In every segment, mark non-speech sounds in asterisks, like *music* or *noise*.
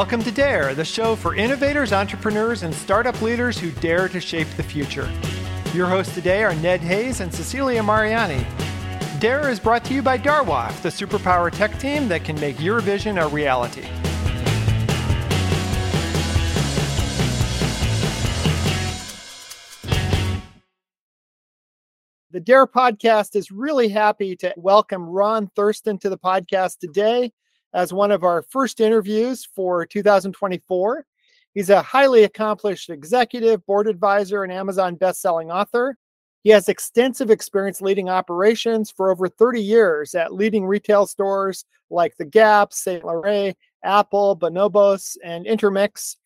Welcome to Dare, the show for innovators, entrepreneurs, and startup leaders who dare to shape the future. Your hosts today are Ned Hayes and Cecilia Mariani. Dare is brought to you by Darwoft, the superpower tech team that can make your vision a reality. The Dare podcast is really happy to welcome Ron Thurston to the podcast today as one of our first interviews for 2024. He's a highly accomplished executive, board advisor, and Amazon best-selling author. He has extensive experience leading operations for over 30 years at leading retail stores like The Gap, Saint Laurent, Apple, Bonobos, and Intermix.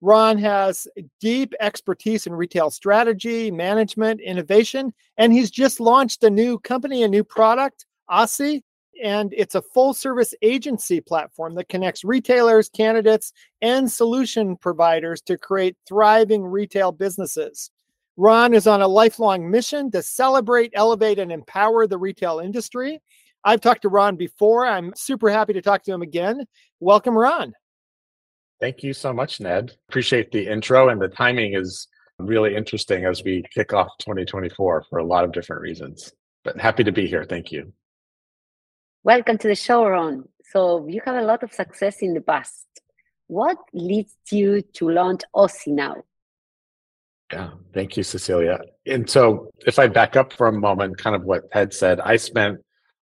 Ron has deep expertise in retail strategy, management, innovation, and he's just launched a new company, a new product, OSSY, and it's a full service agency platform that connects retailers, candidates, and solution providers to create thriving retail businesses. Ron is on a lifelong mission to celebrate, elevate, and empower the retail industry. I've talked to Ron before. I'm super happy to talk to him again. Welcome, Ron. Thank you so much, Ned. Appreciate the intro, and the timing is really interesting as we kick off 2024 for a lot of different reasons. But happy to be here. Thank you. Welcome to the show, Ron. So you have a lot of success in the past. What leads you to launch OSSY now? Yeah, thank you, Cecilia. And so if I back up for a moment, kind of what Ted said, I spent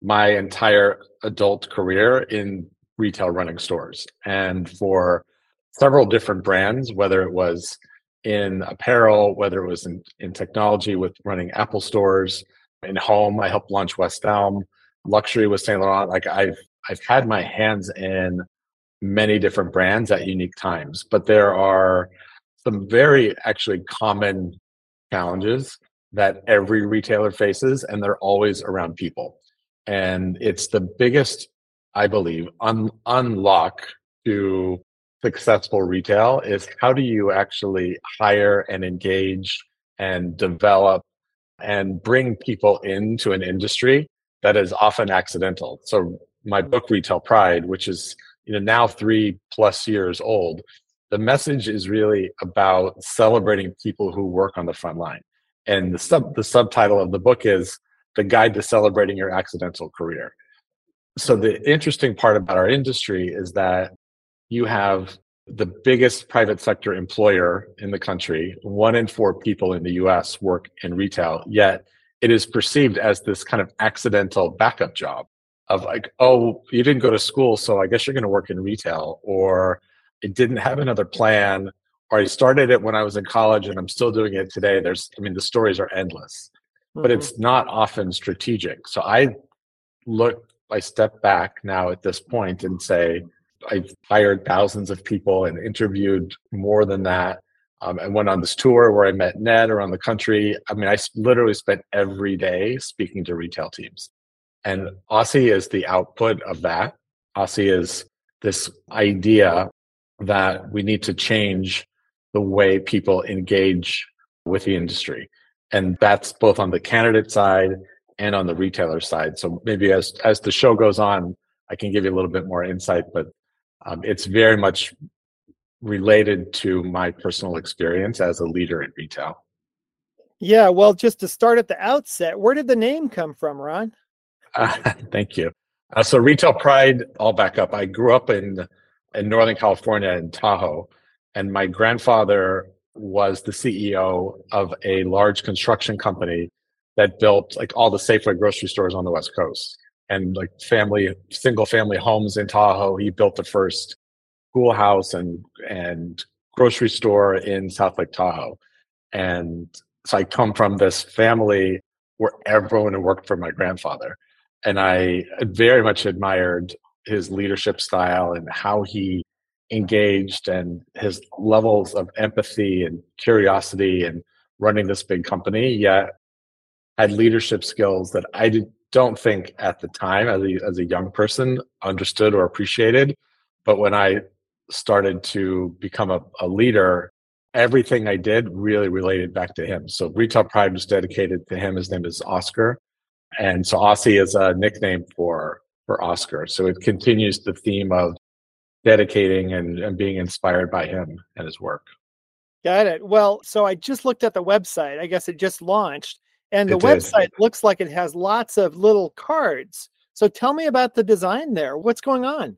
my entire adult career in retail running stores and for several different brands, whether it was in apparel, whether it was in, in technology with running Apple stores, in home, I helped launch West Elm luxury with Saint Laurent. Like I've I've had my hands in many different brands at unique times, but there are some very actually common challenges that every retailer faces, and they're always around people. And it's the biggest, I believe, un- unlock to successful retail is how do you actually hire and engage and develop and bring people into an industry that is often accidental. So my mm-hmm. book Retail Pride, which is you know now 3 plus years old, the message is really about celebrating people who work on the front line. And the sub the subtitle of the book is The Guide to Celebrating Your Accidental Career. So the interesting part about our industry is that you have the biggest private sector employer in the country. One in four people in the US work in retail, yet it is perceived as this kind of accidental backup job of like, oh, you didn't go to school, so I guess you're going to work in retail, or it didn't have another plan, or I started it when I was in college and I'm still doing it today. There's, I mean, the stories are endless, mm-hmm. but it's not often strategic. So I look, I step back now at this point and say, I've hired thousands of people and interviewed more than that um, I went on this tour where I met Ned around the country. I mean, I literally spent every day speaking to retail teams. And OSSY is the output of that. OSSY is this idea that we need to change the way people engage with the industry. And that's both on the candidate side and on the retailer side. So maybe as, as the show goes on, I can give you a little bit more insight, but um, it's very much related to my personal experience as a leader in retail. Yeah, well, just to start at the outset, where did the name come from, Ron? Uh, *laughs* thank you. Uh, so, Retail Pride, I'll back up. I grew up in in Northern California in Tahoe, and my grandfather was the CEO of a large construction company that built like all the Safeway grocery stores on the West Coast and like family single family homes in Tahoe. He built the first schoolhouse and and grocery store in South Lake Tahoe. And so I come from this family where everyone worked for my grandfather. And I very much admired his leadership style and how he engaged and his levels of empathy and curiosity and running this big company, yet had leadership skills that I did, don't think at the time as a, as a young person understood or appreciated. But when I started to become a, a leader, everything I did really related back to him. So Retail Pride was dedicated to him. His name is Oscar. And so OSSY is a nickname for for Oscar. So it continues the theme of dedicating and, and being inspired by him and his work. Got it. Well, so I just looked at the website. I guess it just launched, and the It website did. looks like it has lots of little cards. So tell me about the design there. What's going on?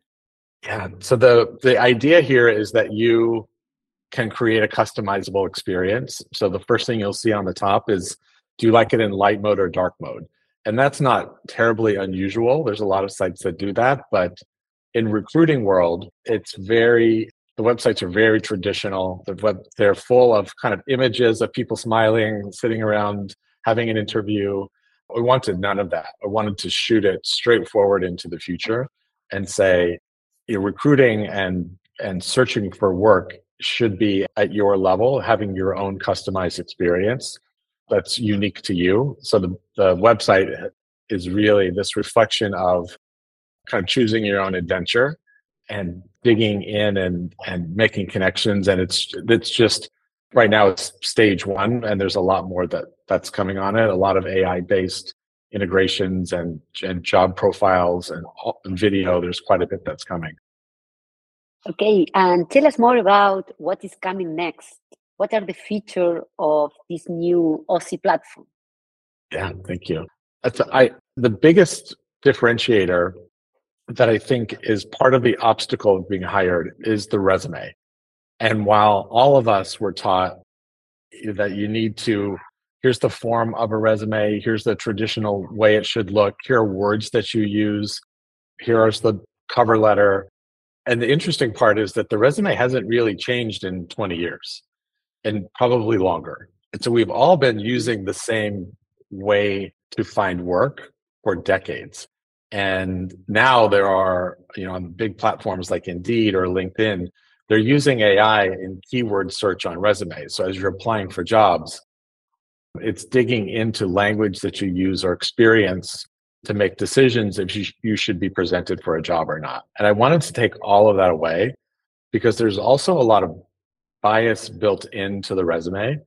Yeah. So the the idea here is that you can create a customizable experience. So the first thing you'll see on the top is do you like it in light mode or dark mode? And that's not terribly unusual. There's a lot of sites that do that, but in recruiting world, it's very the websites are very traditional. The web they're full of kind of images of people smiling, sitting around having an interview. We wanted none of that. I wanted to shoot it straight forward into the future and say you're recruiting and and searching for work should be at your level, having your own customized experience that's unique to you. So the, the website is really this reflection of kind of choosing your own adventure and digging in and and making connections. And it's it's just right now it's stage one, and there's a lot more that that's coming on it. A lot of AI based integrations and and job profiles and, and video. There's quite a bit that's coming. Okay, and tell us more about what is coming next. What are the features of this new OSSY platform? Yeah, thank you. That's I the biggest differentiator that I think is part of the obstacle of being hired is the resume. And while all of us were taught that you need to here's the form of a resume, here's the traditional way it should look, here are words that you use, here is the cover letter. And the interesting part is that the resume hasn't really changed in 20 years and probably longer. And so we've all been using the same way to find work for decades. And now there are, you know, on big platforms like Indeed or LinkedIn, they're using AI in keyword search on resumes. So as you're applying for jobs, it's digging into language that you use or experience to make decisions if you, you should be presented for a job or not. And I wanted to take all of that away because there's also a lot of bias built into the resume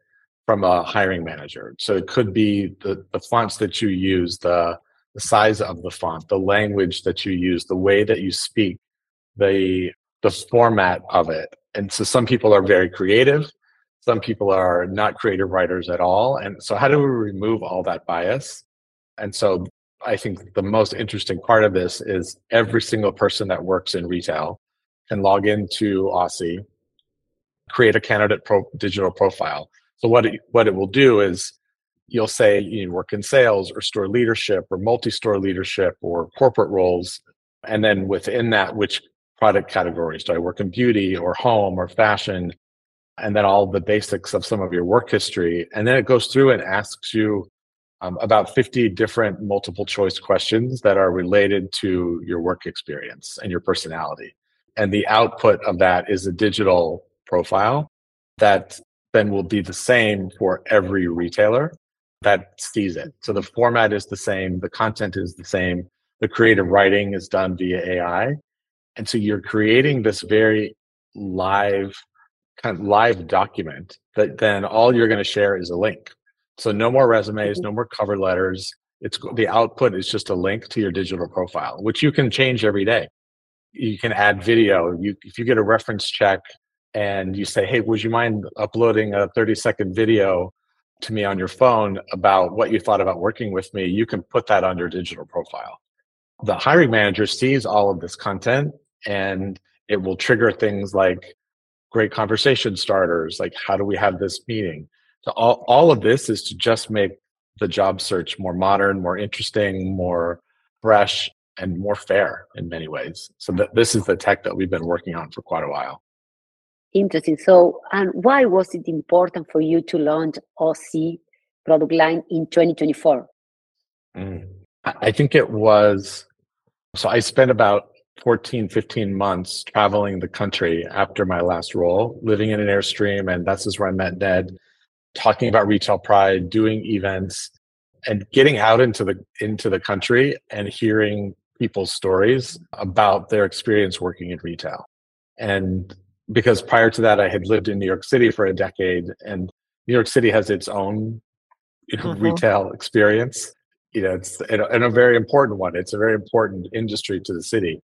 from a hiring manager. So it could be the, the fonts that you use, the, the size of the font, the language that you use, the way that you speak, the the format of it. And so some people are very creative, some people are not creative writers at all. And so how do we remove all that bias? And so I think the most interesting part of this is every single person that works in retail can log into OSSY, create a candidate pro- digital profile. So what it, what it will do is you'll say you work in sales or store leadership or multi-store leadership or corporate roles, and then within that, which product categories do I work in beauty or home or fashion, and then all the basics of some of your work history, and then it goes through and asks you um, about 50 different multiple choice questions that are related to your work experience and your personality. And the output of that is a digital profile that then will be the same for every retailer that sees it. So the format is the same, the content is the same, the creative writing is done via AI. And so you're creating this very live kind of live document that then all you're going to share is a link. So no more resumes, mm-hmm. no more cover letters. It's the output is just a link to your digital profile, which you can change every day. You can add video. You if you get a reference check and you say, "Hey, would you mind uploading a 30 second video to me on your phone about what you thought about working with me?" You can put that on your digital profile. The hiring manager sees all of this content and it will trigger things like great conversation starters, like how do we have this meeting? So all, all of this is to just make the job search more modern, more interesting, more fresh, and more fair in many ways. So th- this is the tech that we've been working on for quite a while. Interesting. So, and why was it important for you to launch OSSY product line in 2024? Mm. I think it was, so I spent about 14, 15 months traveling the country after my last role, living in an Airstream. And that's just where I met Ned, talking about retail pride, doing events and getting out into the, into the country and hearing people's stories about their experience working in retail. And because prior to that, I had lived in New York City for a decade and New York City has its own you know, Mhm. retail experience. You know, it's and a very important one. It's a very important industry to the city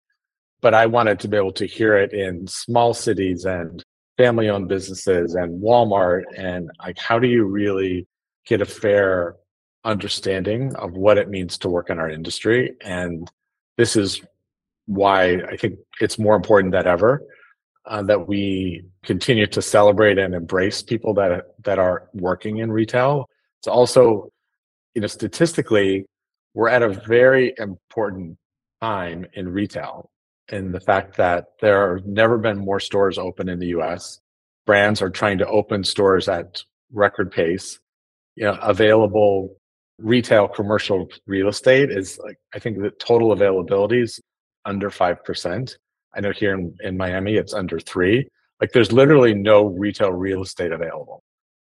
but I wanted to be able to hear it in small cities and family owned businesses and Walmart. And like, how do you really get a fair understanding of what it means to work in our industry? And this is why I think it's more important than ever uh, that we continue to celebrate and embrace people that that are working in retail. It's also, you know, statistically, we're at a very important time in retail in the fact that there have never been more stores open in the US. Brands are trying to open stores at record pace. You know, available retail commercial real estate is like, I think the total availability is under 5%. I know here in, in Miami, it's under three. Like there's literally no retail real estate available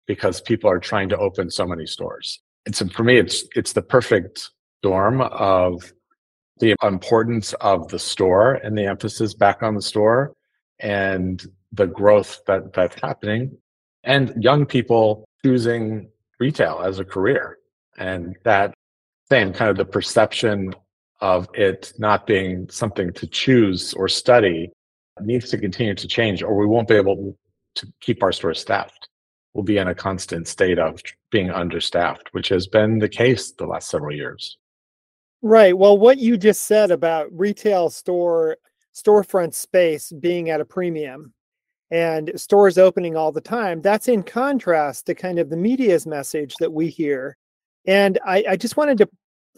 because people are trying to open so many stores. And so for me, it's, it's the perfect storm of the importance of the store and the emphasis back on the store and the growth that that's happening and young people choosing retail as a career. And that same kind of the perception of it not being something to choose or study needs to continue to change or we won't be able to keep our stores staffed. We'll be in a constant state of being understaffed which has been the case the last several years Right. Well, what you just said about retail store storefront space being at a premium and stores opening all the time, that's in contrast to kind of the media's message that we hear. And I, I just wanted to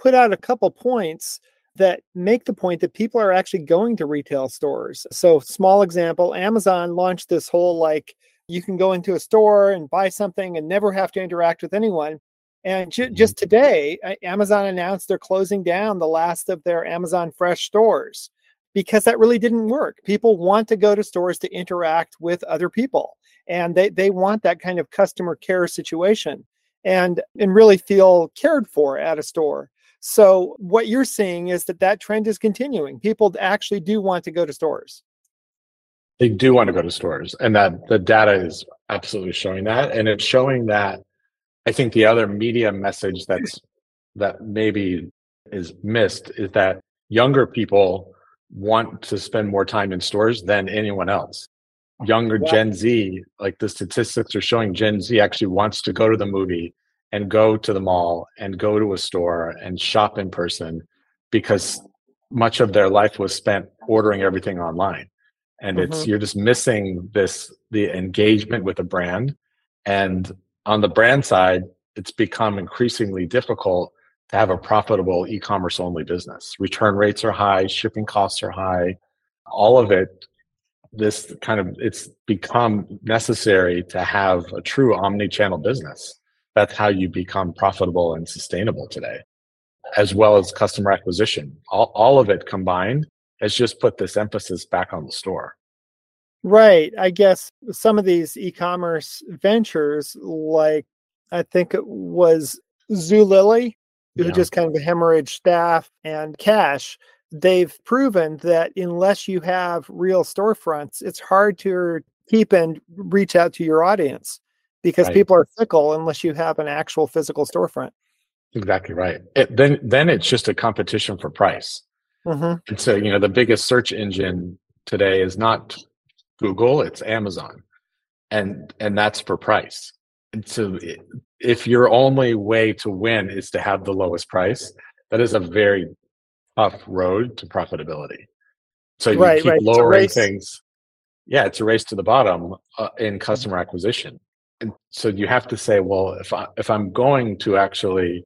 put out a couple points that make the point that people are actually going to retail stores. So, small example Amazon launched this whole like you can go into a store and buy something and never have to interact with anyone. And ju- mm-hmm. just today, Amazon announced they're closing down the last of their Amazon Fresh stores because that really didn't work. People want to go to stores to interact with other people, and they, they want that kind of customer care situation and, and really feel cared for at a store. So, what you're seeing is that that trend is continuing. People actually do want to go to stores. They do want to go to stores, and that the data is absolutely showing that. And it's showing that I think the other media message that's that maybe is missed is that younger people want to spend more time in stores than anyone else. Younger wow. Gen Z, like the statistics are showing Gen Z actually wants to go to the movie and go to the mall and go to a store and shop in person because much of their life was spent ordering everything online. And mm-hmm. it's you're just missing this the engagement with a brand and on the brand side, it's become increasingly difficult to have a profitable e-commerce only business. Return rates are high, shipping costs are high, all of it this kind of it's become necessary to have a true omni-channel business. That's how you become profitable and sustainable today, as well as customer acquisition. All, all of it combined has just put this emphasis back on the store. Right. I guess some of these e-commerce ventures, like I think it was Zulily, who yeah. just kind of hemorrhage staff and cash. They've proven that unless you have real storefronts, it's hard to keep and reach out to your audience because right. people are fickle unless you have an actual physical storefront. Exactly right. It, then, then it's just a competition for price. Mm-hmm. And so, you know, the biggest search engine today is not Google, it's Amazon. And and that's for price. And so if your only way to win is to have the lowest price, that is a very tough road to profitability. So you right, keep right. lowering things. Yeah, it's a race to the bottom uh, in customer acquisition. And so you have to say, well, if I if I'm going to actually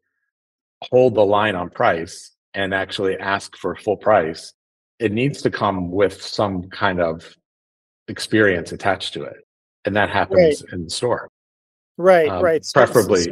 hold the line on price and actually ask for full price, it needs to come with some kind of experience attached to it and that happens right. in the store right um, right preferably so,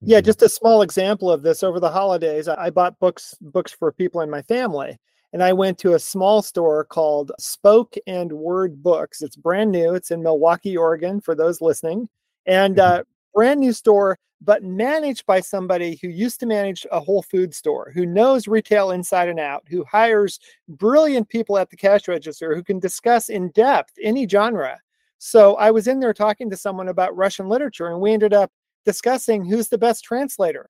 yeah mm-hmm. just a small example of this over the holidays i bought books books for people in my family and i went to a small store called spoke and word books it's brand new it's in Milwaukie, oregon for those listening and mm-hmm. uh, brand new store but managed by somebody who used to manage a whole food store, who knows retail inside and out, who hires brilliant people at the cash register who can discuss in depth any genre. So I was in there talking to someone about Russian literature, and we ended up discussing who's the best translator.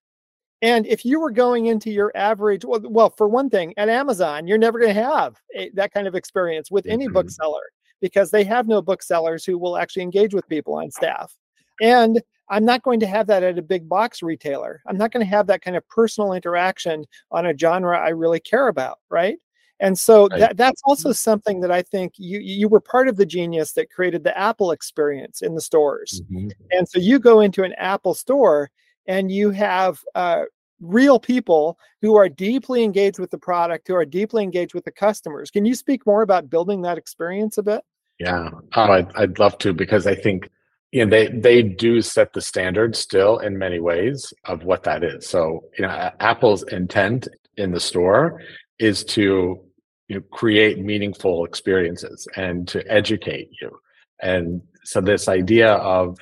And if you were going into your average, well, well for one thing, at Amazon, you're never going to have a, that kind of experience with any mm-hmm. bookseller because they have no booksellers who will actually engage with people on staff. And I'm not going to have that at a big box retailer. I'm not going to have that kind of personal interaction on a genre I really care about, right? And so right. that, that's also mm-hmm. something that I think you you were part of the genius that created the Apple experience in the stores. Mm-hmm. And so you go into an Apple store and you have uh, real people who are deeply engaged with the product, who are deeply engaged with the customers. Can you speak more about building that experience a bit? Yeah, oh, I'd, I'd love to because I think you know they they do set the standard still in many ways of what that is. So you know apple's intent in the store is to you know, create meaningful experiences and to educate you. And so this idea of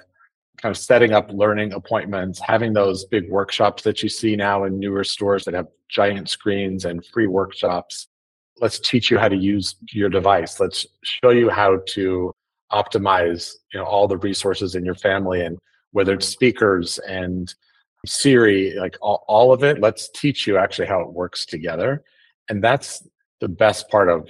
kind of setting up learning appointments having those big workshops that you see now in newer stores that have giant screens and free workshops let's teach you how to use your device. Let's show you how to optimize you know all the resources in your family and whether it's speakers and Siri, like all, all of it, let's teach you actually how it works together. And that's the best part of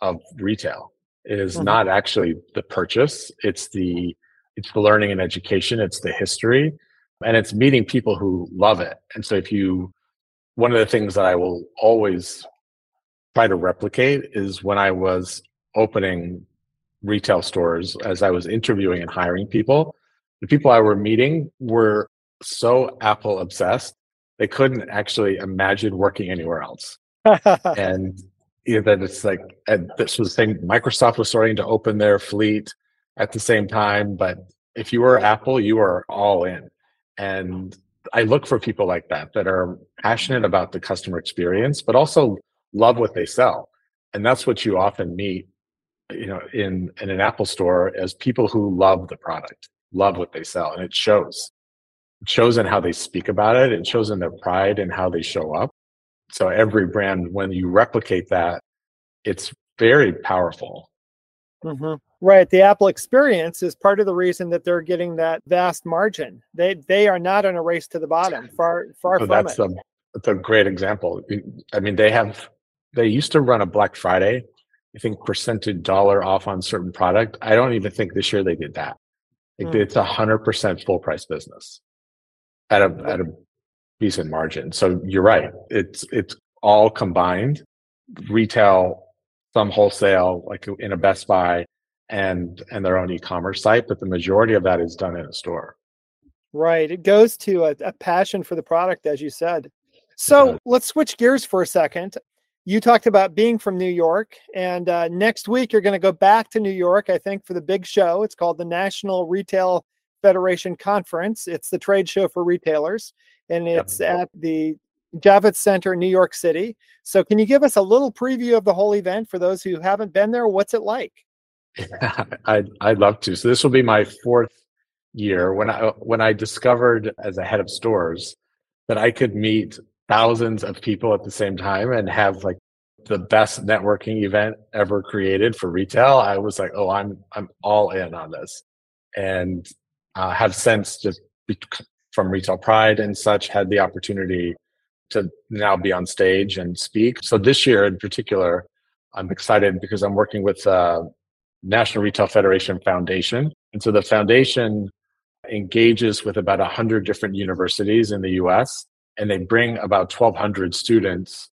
of retail is mm-hmm. not actually the purchase. It's the it's the learning and education, it's the history, and it's meeting people who love it. And so if you one of the things that I will always try to replicate is when I was opening retail stores as I was interviewing and hiring people, the people I were meeting were so Apple obsessed, they couldn't actually imagine working anywhere else. *laughs* and you know, that it's like, and this was the thing, Microsoft was starting to open their fleet at the same time. But if you were Apple, you were all in. And I look for people like that, that are passionate about the customer experience, but also love what they sell. And that's what you often meet you know in in an apple store as people who love the product love what they sell and it shows. It shows in how they speak about it it shows in their pride and how they show up. So every brand when you replicate that it's very powerful. Mm-hmm. right the apple experience is part of the reason that they're getting that vast margin. They they are not in a race to the bottom *laughs* far far so from that's it. a, that's a great example. I mean they have they used to run a black friday I think percentage dollar off on certain product. I don't even think this year they did that. Like mm. It's a hundred percent full price business at a at a decent margin. So you're right. It's it's all combined, retail, some wholesale, like in a Best Buy, and and their own e-commerce site. But the majority of that is done in a store. Right. It goes to a, a passion for the product, as you said. So let's switch gears for a second you talked about being from New York, and uh, next week you're going to go back to New York, I think, for the big show. It's called the National Retail Federation Conference. It's the trade show for retailers, and it's yep. at the Javits Center, in New York City. So, can you give us a little preview of the whole event for those who haven't been there? What's it like? *laughs* I'd, I'd love to. So, this will be my fourth year when I when I discovered as a head of stores that I could meet thousands of people at the same time and have like the best networking event ever created for retail, I was like, oh, I'm I'm all in on this, and uh, have since just from Retail Pride and such had the opportunity to now be on stage and speak. So this year in particular, I'm excited because I'm working with uh, National Retail Federation Foundation, and so the foundation engages with about 100 different universities in the US and they bring about 1,200 students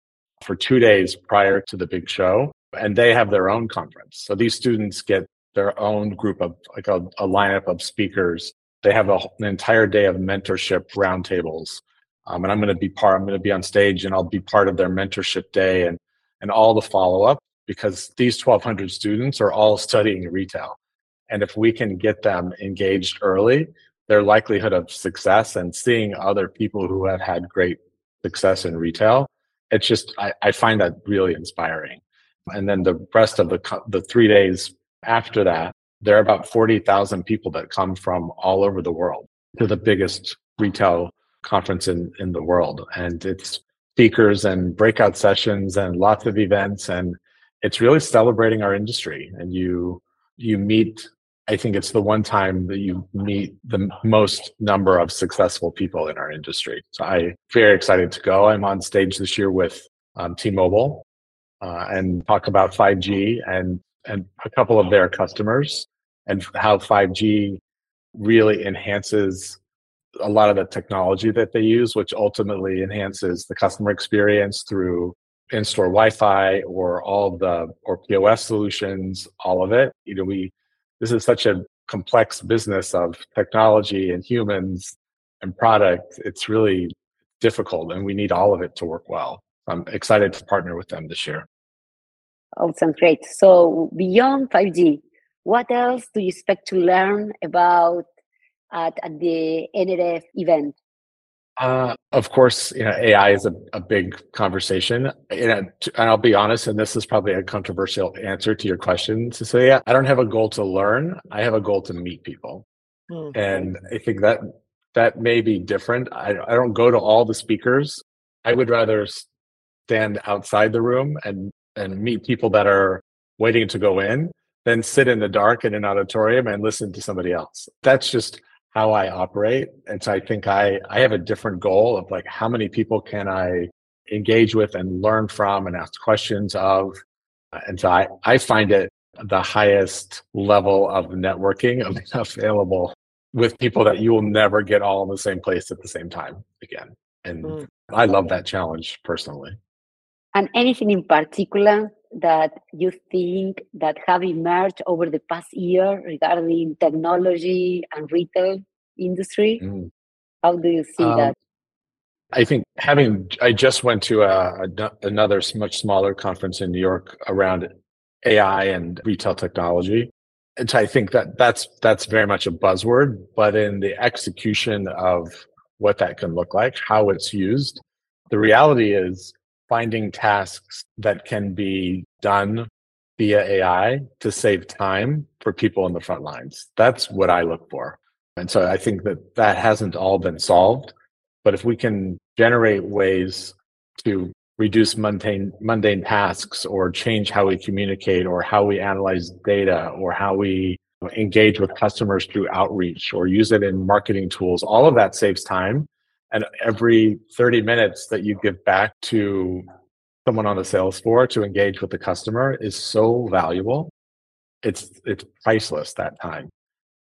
for two days prior to the big show, and they have their own conference. So these students get their own group of like a, a lineup of speakers. They have a, an entire day of mentorship roundtables, um, and I'm going to be part. I'm going to be on stage, and I'll be part of their mentorship day and and all the follow up because these 1,200 students are all studying retail, and if we can get them engaged early, their likelihood of success and seeing other people who have had great success in retail it's just I, I, find that really inspiring. And then the rest of the the three days after that there are about 40,000 people that come from all over the world to the biggest retail conference in, in the world. And it's speakers and breakout sessions and lots of events and it's really celebrating our industry. And you you meet I think it's the one time that you meet the most number of successful people in our industry. So I'm very excited to go. I'm on stage this year with um, T-Mobile uh, and talk about 5G and and a couple of their customers and how 5G really enhances a lot of the technology that they use, which ultimately enhances the customer experience through in-store Wi-Fi or all the or POS solutions, all of it. You know, we this is such a complex business of technology and humans and product. It's really difficult, and we need all of it to work well. I'm excited to partner with them this year. Oh, awesome, great. So beyond 5G, what else do you expect to learn about at, at the NRF event? Uh, of course, you know, AI is a, a big conversation. You know, and I'll be honest, and this is probably a controversial answer to your question, Cecilia. I don't have a goal to learn. I have a goal to meet people. Mm-hmm. And I think that that may be different. I, I don't go to all the speakers. I would rather stand outside the room and, and meet people that are waiting to go in than sit in the dark in an auditorium and listen to somebody else. That's just how I operate. And so I think I, I have a different goal of like, how many people can I engage with and learn from and ask questions of? And so I, I find it the highest level of networking *laughs* available with people that you will never get all in the same place at the same time again. And mm. I love that challenge personally. And anything in particular that you think that have emerged over the past year regarding technology and retail industry? Mm. How do you see um, that? I think having I just went to a, a, another much smaller conference in New York around AI and retail technology. And so I think that that's that's very much a buzzword, but in the execution of what that can look like, how it's used, the reality is finding tasks that can be done via AI to save time for people in the front lines. That's what I look for. And so I think that that hasn't all been solved. But if we can generate ways to reduce mundane, mundane tasks or change how we communicate or how we analyze data or how we engage with customers through outreach or use it in marketing tools, all of that saves time and every 30 minutes that you give back to someone on the sales floor to engage with the customer is so valuable. It's it's priceless that time.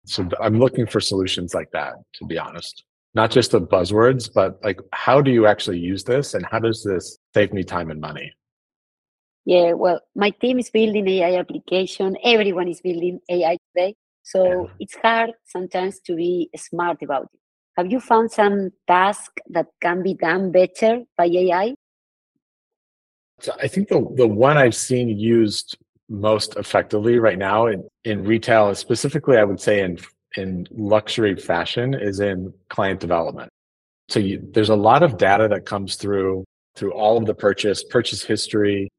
So I'm looking for solutions like that, to be honest. Not just the buzzwords, but like how do you actually use this and how does this save me time and money? Yeah, well, my team is building AI application. Everyone is building AI today. So yeah. it's hard sometimes to be smart about it. Have you found some task that can be done better by AI? So I think the, the one I've seen used most effectively right now in, in retail, specifically, I would say in in luxury fashion, is in client development. So you, there's a lot of data that comes through through all of the purchase, purchase history,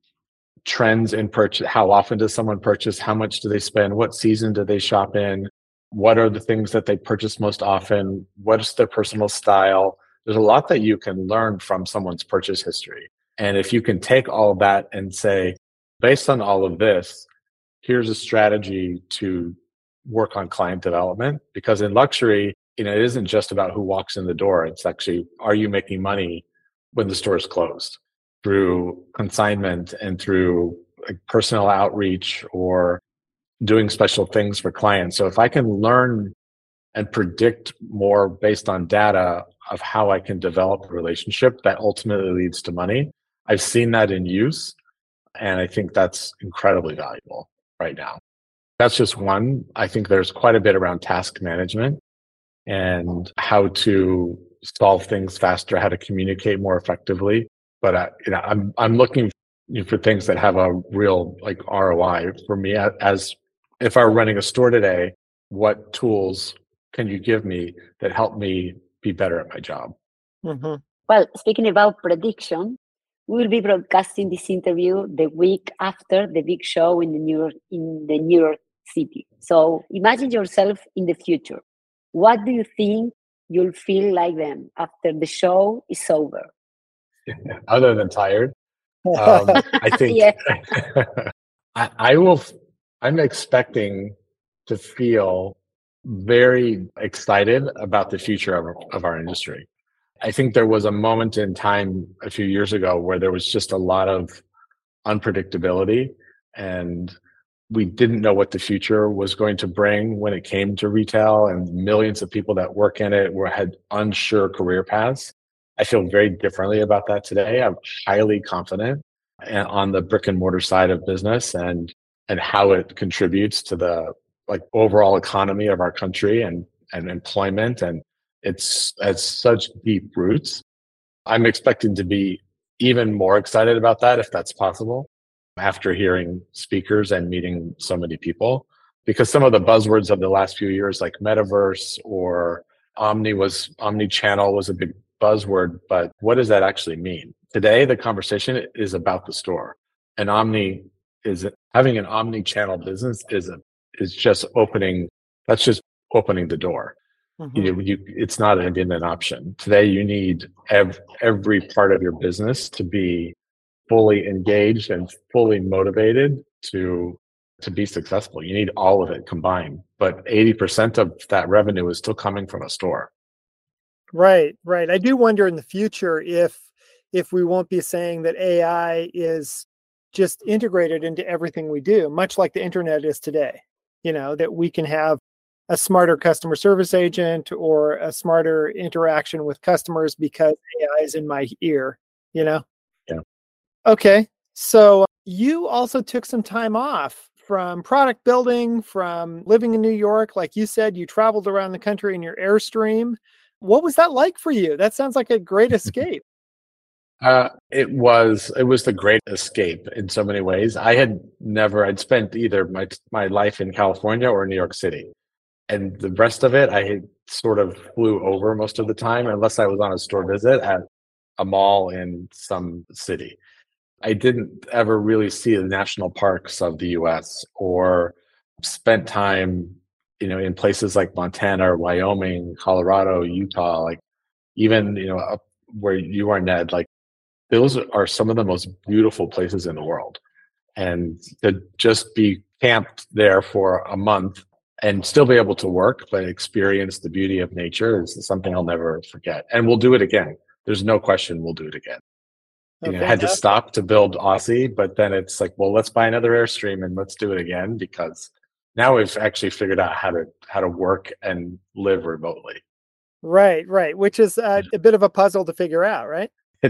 trends in purchase. How often does someone purchase? How much do they spend? What season do they shop in? what are the things that they purchase most often what is their personal style there's a lot that you can learn from someone's purchase history and if you can take all of that and say based on all of this here's a strategy to work on client development because in luxury you know it isn't just about who walks in the door it's actually are you making money when the store is closed through consignment and through like personal outreach or doing special things for clients. So if I can learn and predict more based on data of how I can develop a relationship that ultimately leads to money, I've seen that in use. And I think that's incredibly valuable right now. That's just one. I think there's quite a bit around task management and how to solve things faster, how to communicate more effectively. But I, you know, I'm I'm looking for things that have a real like ROI for me as if I were running a store today, what tools can you give me that help me be better at my job? Mm-hmm. Well, speaking about prediction, we will be broadcasting this interview the week after the big show in the New York in the New York City. So imagine yourself in the future. What do you think you'll feel like then after the show is over? *laughs* Other than tired, um, I *laughs* think *laughs* I, I will I'm expecting to feel very excited about the future of, of our industry. I think there was a moment in time a few years ago where there was just a lot of unpredictability and we didn't know what the future was going to bring when it came to retail and millions of people that work in it were had unsure career paths. I feel very differently about that today. I'm highly confident eh, on the brick and mortar side of business and and how it contributes to the like overall economy of our country and and employment and it's has such deep roots. I'm expecting to be even more excited about that if that's possible after hearing speakers and meeting so many people. Because some of the buzzwords of the last few years like metaverse or omni was omni channel was a big buzzword but what does that actually mean? Today the conversation is about the store. And omni is having an omni channel business is a is just opening that's just opening the door mm-hmm. you, you it's not an, an option today you need ev- every part of your business to be fully engaged and fully motivated to to be successful. You need all of it combined. But 80% of that revenue is still coming from a store. Right, right. I do wonder in the future if if we won't be saying that AI is just integrated into everything we do, much like the internet is today. You know, that we can have a smarter customer service agent or a smarter interaction with customers because AI is in my ear, you know? Yeah. Okay. So you also took some time off from product building, from living in New York. Like you said, you traveled around the country in your Airstream. What was that like for you? That sounds like a great *laughs* escape. Uh, it was it was the great escape in so many ways. I had never I'd spent either my my life in California or New York City, and the rest of it I sort of flew over most of the time, unless I was on a store visit at a mall in some city. I didn't ever really see the national parks of the US or spent time, you know, in places like Montana or Wyoming, Colorado, Utah, like even, you know, up where you are, Ned, like those are some of the most beautiful places in the world. And to just be camped there for a month and still be able to work, but experience the beauty of nature is something I'll never forget. And we'll do it again. There's no question we'll do it again you know, had to stop to build OSSY, but then it's like, well, let's buy another Airstream and let's do it again because now we've actually figured out how to how to work and live remotely. Right, right, which is a, a bit of a puzzle to figure out, right? *laughs*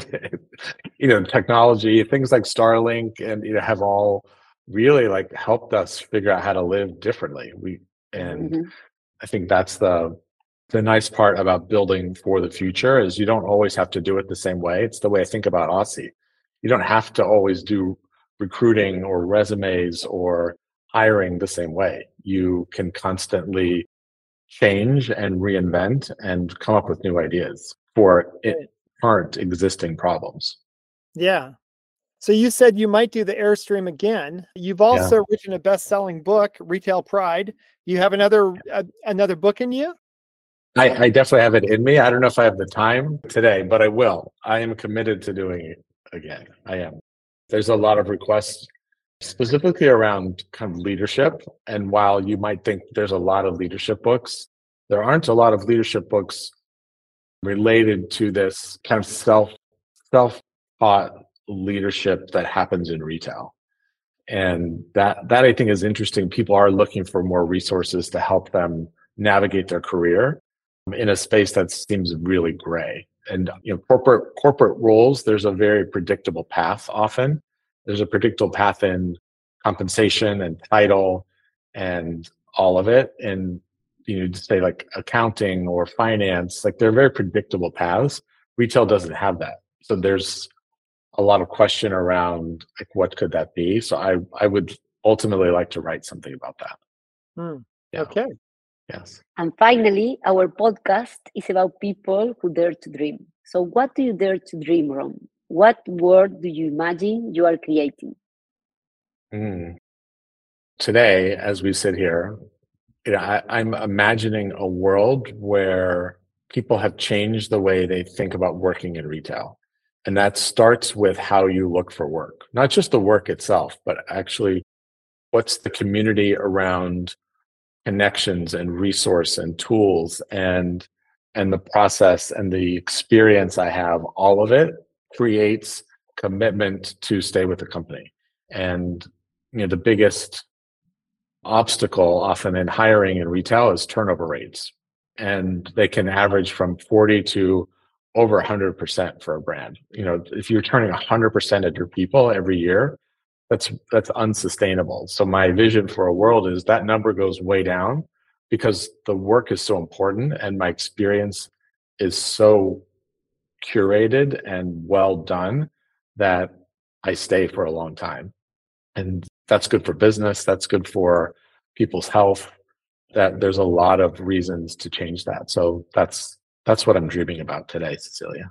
you know, technology, things like Starlink, and you know, have all really like helped us figure out how to live differently. We and mm-hmm. I think that's the the nice part about building for the future is you don't always have to do it the same way. It's the way I think about OSSY. You don't have to always do recruiting or resumes or hiring the same way. You can constantly change and reinvent and come up with new ideas for current existing problems. Yeah. So you said you might do the Airstream again. You've also yeah. written a best-selling book, Retail Pride. You have another uh, another book in you? I, I, definitely have it in me. I don't know if I have the time today, but I will. I am committed to doing it again. I am. There's a lot of requests specifically around kind of leadership. And while you might think there's a lot of leadership books, there aren't a lot of leadership books related to this kind of self self taught leadership that happens in retail. And that that I think is interesting. People are looking for more resources to help them navigate their career um, in a space that seems really gray. And you know, corporate corporate roles, there's a very predictable path often. There's a predictable path in compensation and title and all of it. And you know, say like accounting or finance, like they're very predictable paths. Retail doesn't have that. So there's a lot of question around like what could that be. So I I would ultimately like to write something about that. Hmm. Yeah. Okay. Yes. And finally, our podcast is about people who dare to dream. So, what do you dare to dream, Ron? What world do you imagine you are creating? Mm. Today, as we sit here, you know, I, I'm imagining a world where people have changed the way they think about working in retail. And that starts with how you look for work, not just the work itself, but actually what's the community around connections and resource and tools and and the process and the experience I have, all of it creates commitment to stay with the company. And you know, the biggest obstacle often in hiring in retail is turnover rates. And they can average from 40 to over 100% for a brand. You know, if you're turning 100% of your people every year, that's that's unsustainable. So my vision for a world is that number goes way down because the work is so important and my experience is so curated and well done that I stay for a long time. And that's good for business, that's good for people's health. That there's a lot of reasons to change that. So that's that's what I'm dreaming about today, Cecilia.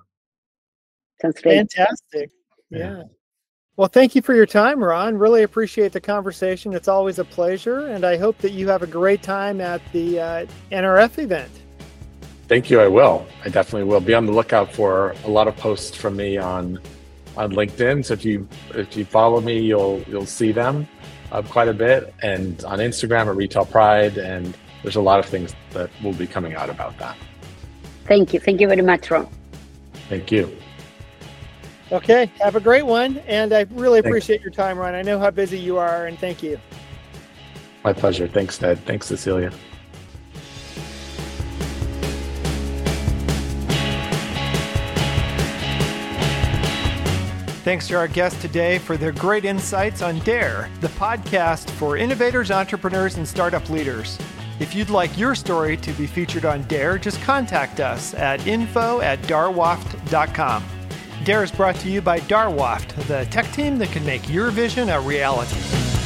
Sounds great. Fantastic. yeah. yeah. Well, thank you for your time, Ron. Really appreciate the conversation. It's always a pleasure, and I hope that you have a great time at the uh, NRF event. Thank you. I will. I definitely will. Be on the lookout for a lot of posts from me on on LinkedIn. So if you if you follow me, you'll you'll see them uh, quite a bit, and on Instagram at Retail Pride, and there's a lot of things that will be coming out about that. Thank you. Thank you very much, Ron. Thank you. Okay, have a great one. And I really appreciate Thanks. your time, Ron. I know how busy you are, and thank you. My pleasure. Thanks, Ted. Thanks, Cecilia. Thanks to our guests today for their great insights on DARE, the podcast for innovators, entrepreneurs, and startup leaders. If you'd like your story to be featured on DARE, just contact us at info at darwoft.com. DARE is brought to you by Darwoft, the tech team that can make your vision a reality.